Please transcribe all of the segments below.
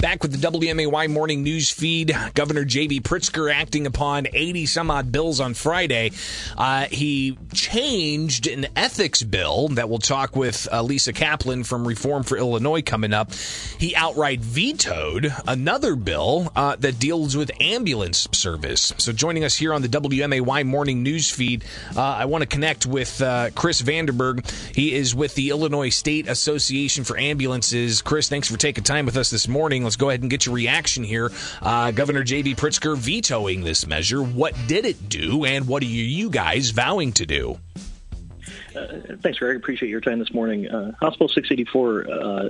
Back with the WMAY morning news feed. Governor J.B. Pritzker acting upon 80 some odd bills on Friday. Uh, he changed an ethics bill that we'll talk with uh, Lisa Kaplan from Reform for Illinois coming up. He outright vetoed another bill uh, that deals with ambulance service. So joining us here on the WMAY morning news feed, uh, I want to connect with uh, Chris Vandenberg. He is with the Illinois State Association for Ambulances. Chris, thanks for taking time with us this morning. Let's go ahead and get your reaction here. Uh, Governor J.B. Pritzker vetoing this measure. What did it do, and what are you guys vowing to do? Uh, thanks, Greg. Appreciate your time this morning. Uh, Bill 684 uh,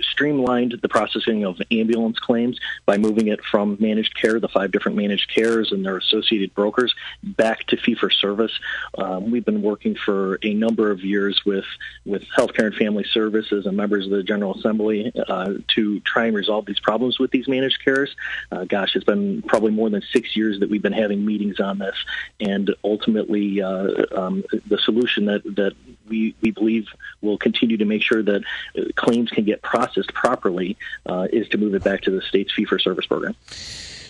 streamlined the processing of ambulance claims by moving it from managed care, the five different managed cares and their associated brokers, back to fee for service. Um, we've been working for a number of years with with Healthcare and Family Services and members of the General Assembly uh, to try and resolve these problems with these managed cares. Uh, gosh, it's been probably more than six years that we've been having meetings on this, and ultimately, uh, um, the solution that that we, we believe will continue to make sure that uh, claims can get processed properly uh, is to move it back to the state's fee for service program.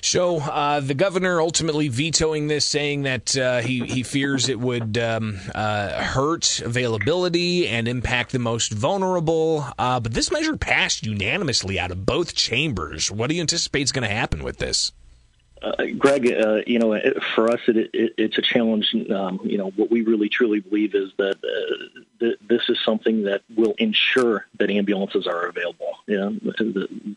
So uh, the governor ultimately vetoing this, saying that uh, he he fears it would um, uh, hurt availability and impact the most vulnerable. Uh, but this measure passed unanimously out of both chambers. What do you anticipate is going to happen with this? Uh, Greg, uh, you know, for us, it, it, it's a challenge. Um, you know, what we really truly believe is that uh, th- this is something that will ensure that ambulances are available. You know, the,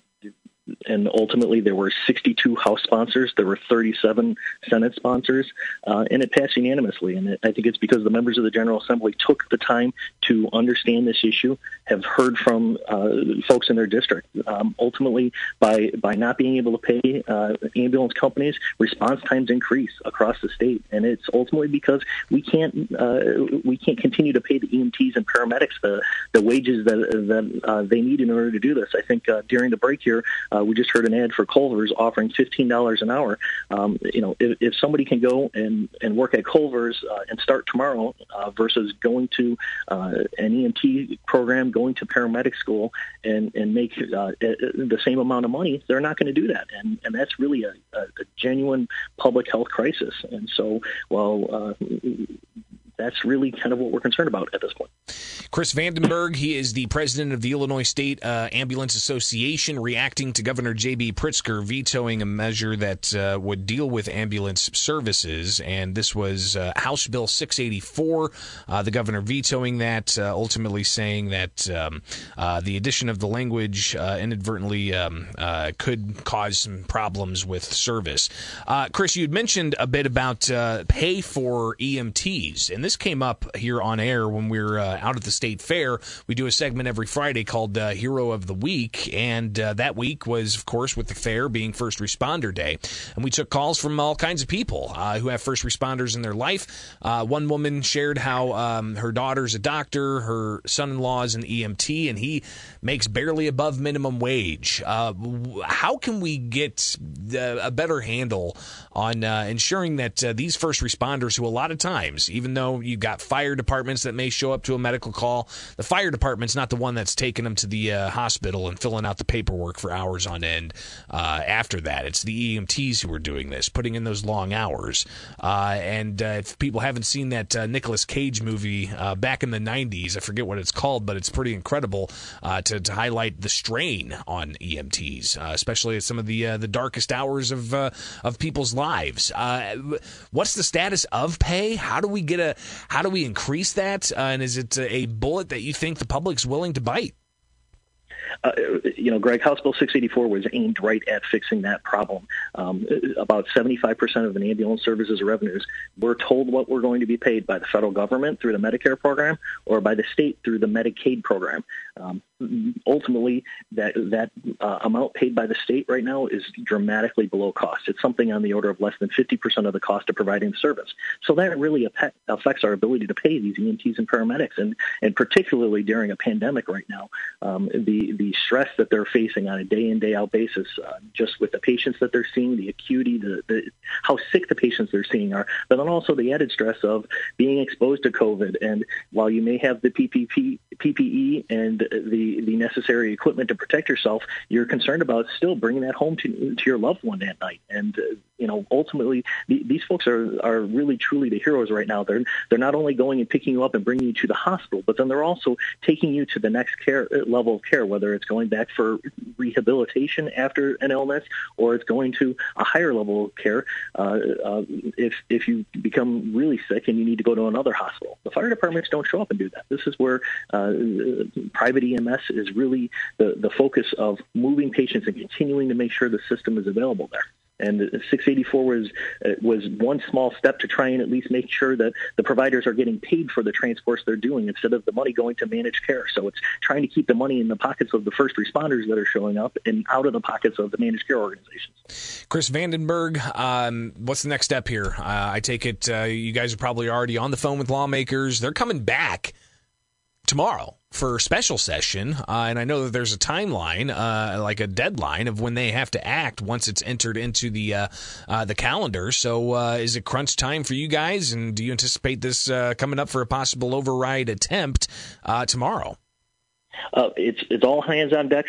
and ultimately there were 62 House sponsors, there were 37 Senate sponsors, uh, and it passed unanimously. And it, I think it's because the members of the General Assembly took the time to understand this issue, have heard from uh, folks in their district. Um, ultimately, by by not being able to pay uh, ambulance companies, response times increase across the state, and it's ultimately because we can't uh, we can't continue to pay the EMTs and paramedics the the wages that that uh, they need in order to do this. I think uh, during the break here. Uh, we just heard an ad for Culver's offering fifteen dollars an hour. Um, you know, if, if somebody can go and and work at Culver's uh, and start tomorrow uh, versus going to uh, an EMT program, going to paramedic school, and and make uh, the same amount of money, they're not going to do that, and and that's really a, a, genuine public health crisis. And so, while uh, that's really kind of what we're concerned about at this point. Chris Vandenberg, he is the president of the Illinois State uh, Ambulance Association, reacting to Governor J.B. Pritzker vetoing a measure that uh, would deal with ambulance services. And this was uh, House Bill 684. Uh, the governor vetoing that, uh, ultimately saying that um, uh, the addition of the language inadvertently um, could cause some problems with service. Chris, you had mentioned a bit about pay for EMTs, and this came up here on air when we were uh, out at the state fair. We do a segment every Friday called uh, Hero of the Week, and uh, that week was, of course, with the fair being First Responder Day, and we took calls from all kinds of people uh, who have first responders in their life. Uh, one woman shared how um, her daughter's a doctor, her son-in-law is an EMT, and he makes barely above minimum wage. Uh, how can we get a better handle on ensuring that these first responders, who a lot of times, even though you've got fire departments that may show up to a medical call. The fire department's not the one that's taking them to the uh, hospital and filling out the paperwork for hours on end uh, after that. It's the EMTs who are doing this, putting in those long hours. Uh, and uh, if people haven't seen that uh, Nicolas Cage movie uh, back in the 90s, I forget what it's called, but it's pretty incredible to, to, highlight the strain on EMTs, especially at some of the the darkest hours of of people's lives. what's the status of pay? How do we get a how do we increase that? Uh, and is it a bullet that you think the public's willing to bite? Uh, you know, Greg, House Bill 684 was aimed right at fixing that problem. Um, about 75% of an ambulance services revenues, we're told what we're going to be paid by the federal government through the Medicare program or by the state through the Medicaid program. Um, ultimately, that that uh, amount paid by the state right now is dramatically below cost. It's something on the order of less than 50% of the cost of providing the service. So that really affects our ability to pay these EMTs and paramedics, and and particularly during a pandemic right now, um, the the stress that they're facing on a day in day out basis, uh, just with the patients that they're seeing, the acuity, the, the how sick the patients they're seeing are, but then also the added stress of being exposed to COVID. And while you may have the PPP, PPE and the the, necessary equipment to protect yourself, you're concerned about still bringing that home to, to your loved one that night. And, uh, you know, ultimately, the, these folks are, are really truly the heroes right now. They're, they're not only going and picking you up and bringing you to the hospital, but then they're also taking you to the next care uh, level of care, whether it's going back for rehabilitation after an illness or it's going to a higher level of care uh, uh, if, if you become really sick and you need to go to another hospital. The fire departments don't show up and do that. This is where uh, private EMS is really the, the focus of moving patients and continuing to make sure the system is available there. And 684 was uh, was one small step to try and at least make sure that the providers are getting paid for the transports they're doing instead of the money going to managed care. So it's trying to keep the money in the pockets of the first responders that are showing up and out of the pockets of the managed care organizations. Chris Vandenberg, um, what's the next step here? Uh, I take it uh, you guys are probably already on the phone with lawmakers. They're coming back tomorrow for special session, uh, and I know that there's a timeline, uh, like a deadline of when they have to act once it's entered into the uh, uh the calendar. So, uh, is it crunch time for you guys? And do you anticipate this uh, coming up for a possible override attempt tomorrow? Uh, it's it's all hands on deck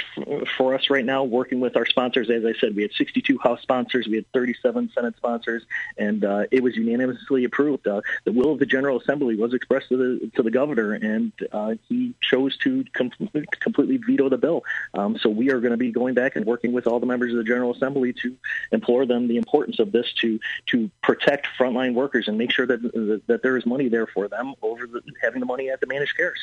for us right now. Working with our sponsors, as I said, we had 62 House sponsors, we had 37 Senate sponsors, and uh, it was unanimously approved. Uh, the will of the General Assembly was expressed to the to the governor, and uh, he chose to com- completely veto the bill. Um, so we are going to be going back and working with all the members of the General Assembly to implore them the importance of this to to protect frontline workers and make sure that that there is money there for them over the, having the money at the managed cares.